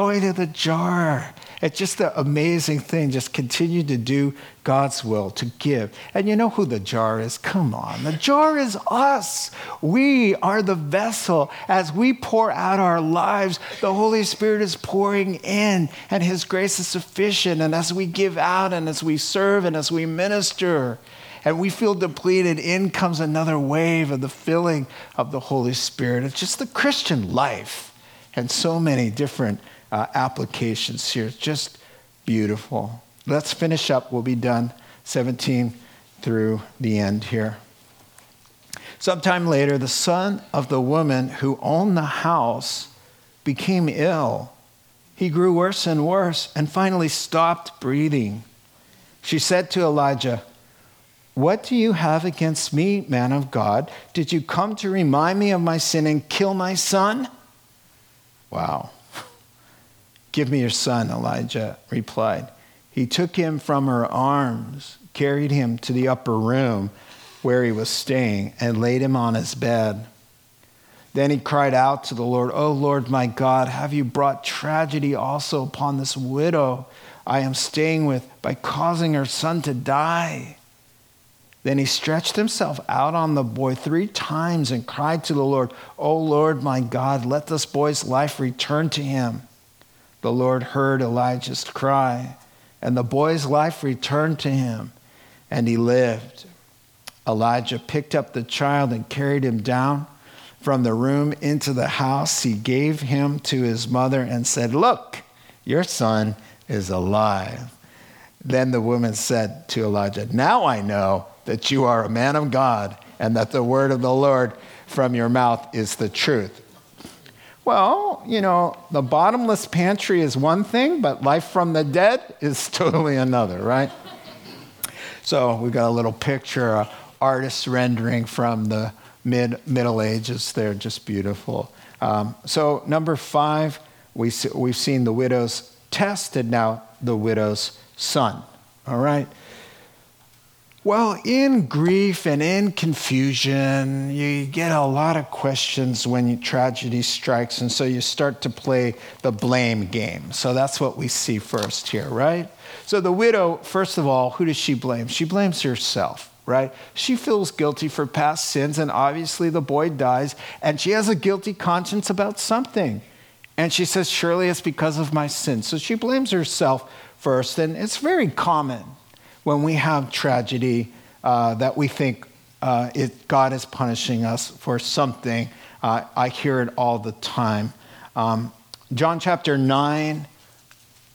Going to the jar. It's just an amazing thing. Just continue to do God's will, to give. And you know who the jar is? Come on. The jar is us. We are the vessel. As we pour out our lives, the Holy Spirit is pouring in, and His grace is sufficient. And as we give out, and as we serve, and as we minister, and we feel depleted, in comes another wave of the filling of the Holy Spirit. It's just the Christian life and so many different uh, applications here. Just beautiful. Let's finish up. We'll be done 17 through the end here. Sometime later, the son of the woman who owned the house became ill. He grew worse and worse and finally stopped breathing. She said to Elijah, What do you have against me, man of God? Did you come to remind me of my sin and kill my son? Wow. Give me your son, Elijah replied. He took him from her arms, carried him to the upper room where he was staying, and laid him on his bed. Then he cried out to the Lord, O Lord my God, have you brought tragedy also upon this widow I am staying with by causing her son to die? Then he stretched himself out on the boy three times and cried to the Lord, O Lord my God, let this boy's life return to him. The Lord heard Elijah's cry, and the boy's life returned to him, and he lived. Elijah picked up the child and carried him down from the room into the house. He gave him to his mother and said, Look, your son is alive. Then the woman said to Elijah, Now I know that you are a man of God and that the word of the Lord from your mouth is the truth. Well, you know, the bottomless pantry is one thing, but life from the dead is totally another, right? So we've got a little picture, a artist's rendering from the mid Middle Ages. They're just beautiful. Um, so number five, we we've seen the widow's test, and now the widow's son. All right. Well, in grief and in confusion, you get a lot of questions when tragedy strikes, and so you start to play the blame game. So that's what we see first here, right? So the widow, first of all, who does she blame? She blames herself, right? She feels guilty for past sins, and obviously the boy dies, and she has a guilty conscience about something. And she says, Surely it's because of my sin. So she blames herself first, and it's very common when we have tragedy uh, that we think uh, it, God is punishing us for something. Uh, I hear it all the time. Um, John chapter 9,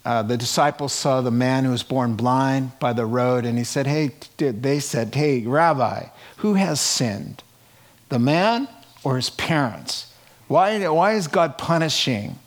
uh, the disciples saw the man who was born blind by the road, and he said, Hey, they said, Hey, Rabbi, who has sinned? The man or his parents? Why, why is God punishing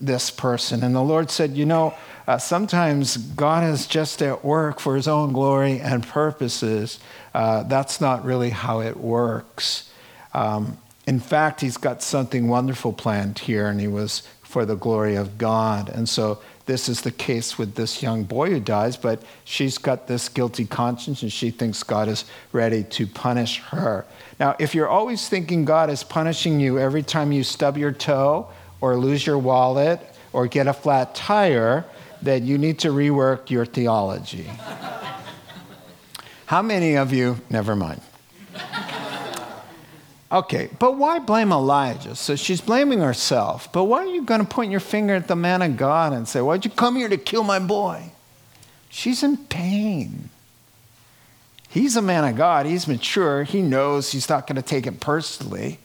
this person? And the Lord said, You know, uh, sometimes God is just at work for his own glory and purposes. Uh, that's not really how it works. Um, in fact, he's got something wonderful planned here, and he was for the glory of God. And so this is the case with this young boy who dies, but she's got this guilty conscience and she thinks God is ready to punish her. Now, if you're always thinking God is punishing you every time you stub your toe or lose your wallet or get a flat tire, that you need to rework your theology. How many of you, never mind. Okay, but why blame Elijah? So she's blaming herself. But why are you going to point your finger at the man of God and say, Why'd you come here to kill my boy? She's in pain. He's a man of God. He's mature. He knows he's not going to take it personally.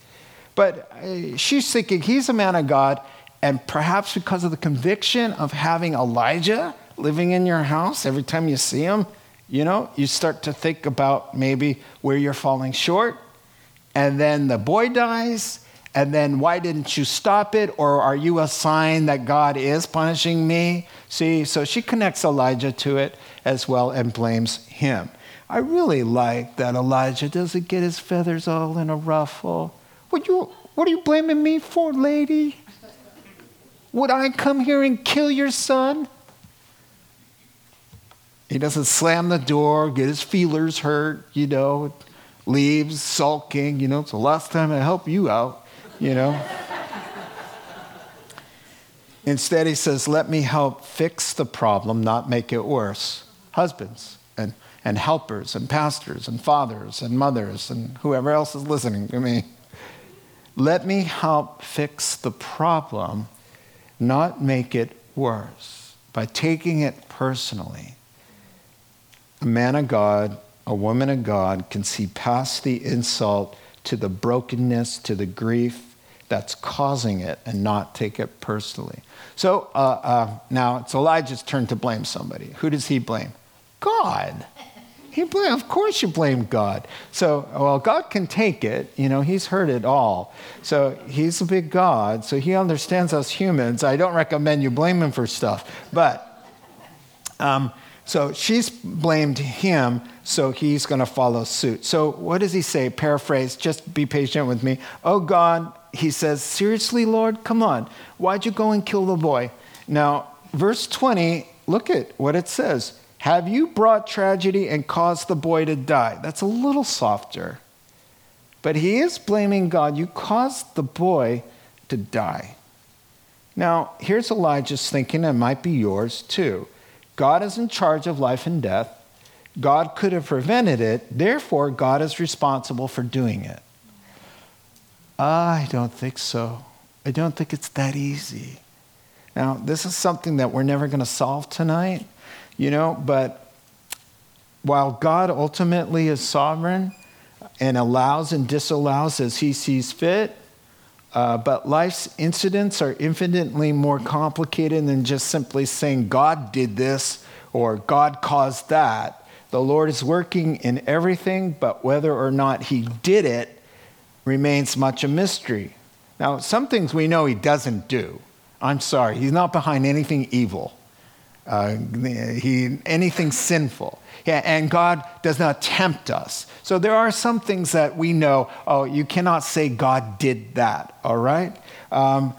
But uh, she's thinking he's a man of God. And perhaps because of the conviction of having Elijah living in your house every time you see him, you know, you start to think about maybe where you're falling short. And then the boy dies. And then why didn't you stop it? Or are you a sign that God is punishing me? See, so she connects Elijah to it as well and blames him. I really like that Elijah doesn't get his feathers all in a ruffle. What, you, what are you blaming me for, lady? Would I come here and kill your son? He doesn't slam the door, get his feelers hurt, you know. leaves, sulking, you know, it's the last time I help you out, you know. Instead, he says, Let me help fix the problem, not make it worse. Husbands and, and helpers and pastors and fathers and mothers and whoever else is listening to me. Let me help fix the problem, not make it worse, by taking it personally. A man of God, a woman of God can see past the insult to the brokenness, to the grief that's causing it, and not take it personally. So uh, uh, now it's Elijah's turn to blame somebody. Who does he blame? God. He blame, of course you blame God. So, well, God can take it. You know, He's heard it all. So He's a big God. So He understands us humans. I don't recommend you blame Him for stuff. But, um, so she's blamed him, so he's going to follow suit. So what does he say? Paraphrase, just be patient with me. Oh God, he says, seriously, Lord, come on. Why'd you go and kill the boy? Now, verse 20, look at what it says. Have you brought tragedy and caused the boy to die? That's a little softer. But he is blaming God. You caused the boy to die. Now, here's Elijah's thinking, it might be yours too. God is in charge of life and death. God could have prevented it, therefore, God is responsible for doing it. Ah, I don't think so. I don't think it's that easy. Now, this is something that we're never going to solve tonight you know, but while God ultimately is sovereign and allows and disallows as he sees fit, uh, but life's incidents are infinitely more complicated than just simply saying God did this or God caused that. The Lord is working in everything, but whether or not he did it remains much a mystery. Now, some things we know he doesn't do. I'm sorry, he's not behind anything evil uh, he, anything sinful. Yeah, and God does not tempt us. So there are some things that we know, oh, you cannot say God did that, all right? Um,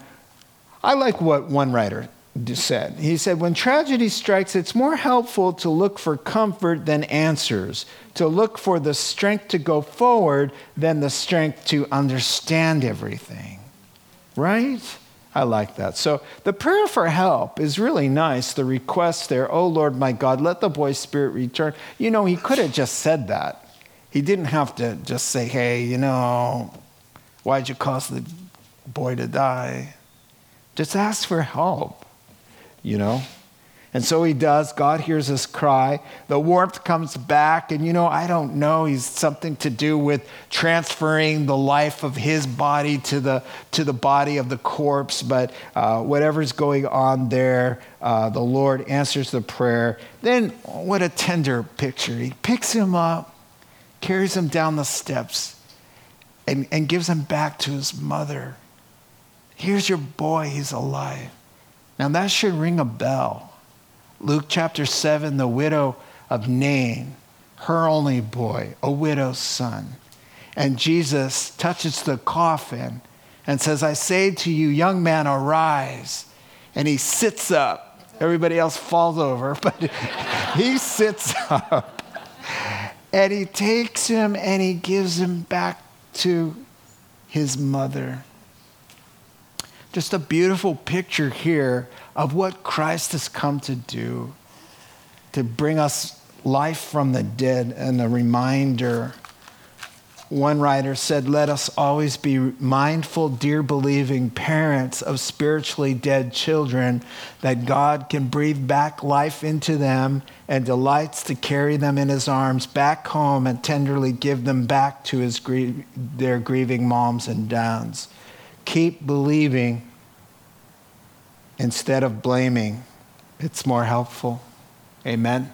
I like what one writer said. He said, When tragedy strikes, it's more helpful to look for comfort than answers, to look for the strength to go forward than the strength to understand everything, right? I like that. So the prayer for help is really nice. The request there, oh Lord my God, let the boy's spirit return. You know, he could have just said that. He didn't have to just say, hey, you know, why'd you cause the boy to die? Just ask for help, you know? And so he does. God hears his cry. The warmth comes back. And you know, I don't know. He's something to do with transferring the life of his body to the, to the body of the corpse. But uh, whatever's going on there, uh, the Lord answers the prayer. Then, what a tender picture. He picks him up, carries him down the steps, and, and gives him back to his mother. Here's your boy. He's alive. Now, that should ring a bell Luke chapter 7, the widow of Nain, her only boy, a widow's son. And Jesus touches the coffin and says, I say to you, young man, arise. And he sits up. Everybody else falls over, but he sits up. And he takes him and he gives him back to his mother. Just a beautiful picture here of what Christ has come to do to bring us life from the dead and a reminder. One writer said, Let us always be mindful, dear believing parents of spiritually dead children, that God can breathe back life into them and delights to carry them in his arms back home and tenderly give them back to his, their grieving moms and dads. Keep believing instead of blaming, it's more helpful. Amen?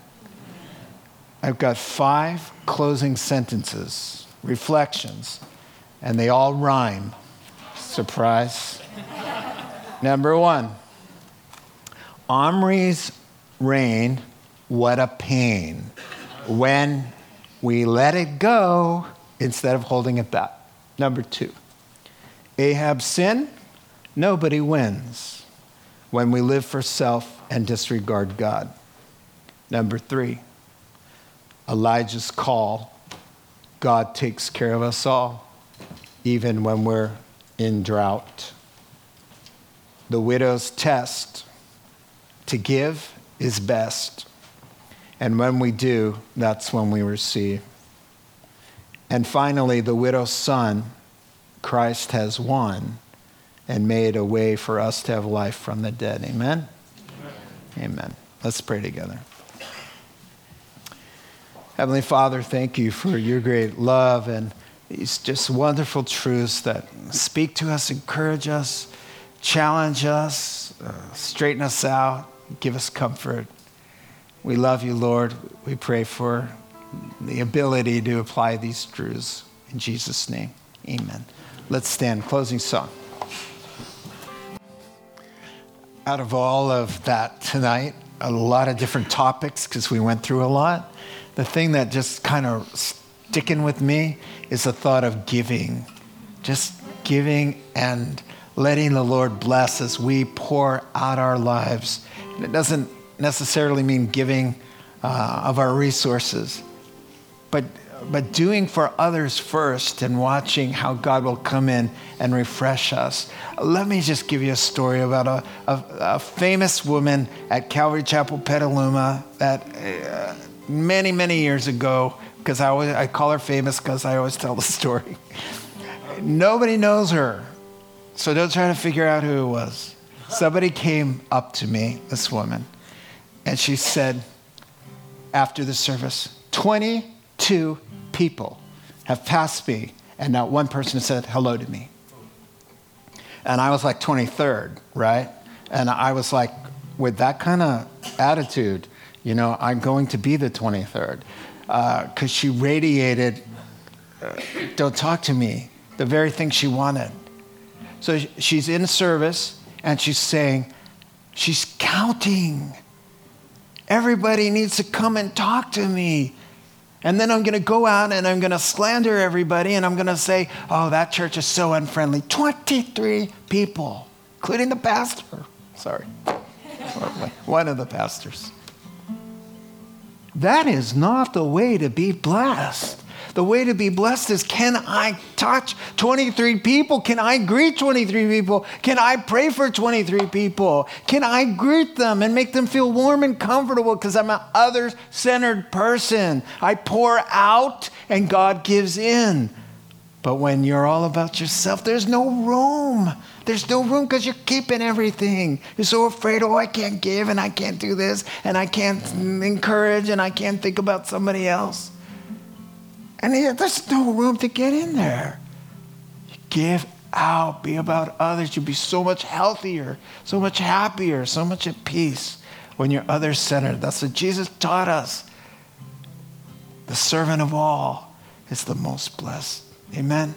I've got five closing sentences, reflections, and they all rhyme. Surprise. Number one Omri's reign, what a pain. When we let it go instead of holding it back. Number two Ahab's sin, nobody wins when we live for self and disregard God. Number three, Elijah's call. God takes care of us all, even when we're in drought. The widow's test to give is best. And when we do, that's when we receive. And finally, the widow's son, Christ has won and made a way for us to have life from the dead. Amen? Amen. Amen. Let's pray together. Heavenly Father, thank you for your great love and these just wonderful truths that speak to us, encourage us, challenge us, uh, straighten us out, give us comfort. We love you, Lord. We pray for the ability to apply these truths. In Jesus' name, amen. Let's stand. Closing song. Out of all of that tonight, a lot of different topics because we went through a lot. The thing that just kind of sticking with me is the thought of giving. Just giving and letting the Lord bless as we pour out our lives. And it doesn't necessarily mean giving uh, of our resources, but, but doing for others first and watching how God will come in and refresh us. Let me just give you a story about a, a, a famous woman at Calvary Chapel, Petaluma, that uh, many, many years ago, because I, I call her famous because I always tell the story. Nobody knows her, so don't try to figure out who it was. Somebody came up to me, this woman, and she said, after the service, 22 people have passed me, and not one person said hello to me. And I was like 23rd, right? And I was like, with that kind of attitude, you know, I'm going to be the 23rd. Because uh, she radiated, uh, don't talk to me, the very thing she wanted. So she's in service and she's saying, she's counting. Everybody needs to come and talk to me. And then I'm going to go out and I'm going to slander everybody and I'm going to say, oh, that church is so unfriendly. 23 people, including the pastor. Sorry. One of the pastors. That is not the way to be blessed. The way to be blessed is can I touch 23 people? Can I greet 23 people? Can I pray for 23 people? Can I greet them and make them feel warm and comfortable because I'm an other centered person? I pour out and God gives in. But when you're all about yourself, there's no room. There's no room because you're keeping everything. You're so afraid, oh, I can't give and I can't do this and I can't encourage and I can't think about somebody else. And there's no room to get in there. You give out, be about others. You'll be so much healthier, so much happier, so much at peace when you're other centered. That's what Jesus taught us. The servant of all is the most blessed. Amen.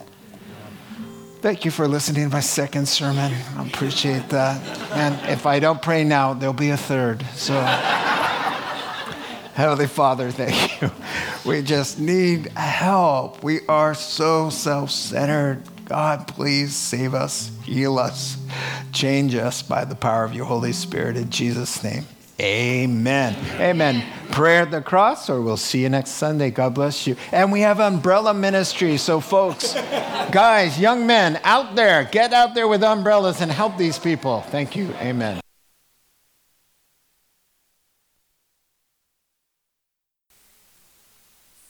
Thank you for listening to my second sermon. I appreciate that. And if I don't pray now, there'll be a third. So, Heavenly Father, thank you. We just need help. We are so self centered. God, please save us, heal us, change us by the power of your Holy Spirit. In Jesus' name, amen. Amen. Prayer at the cross, or we'll see you next Sunday. God bless you. And we have umbrella ministry. So, folks, guys, young men out there, get out there with umbrellas and help these people. Thank you. Amen.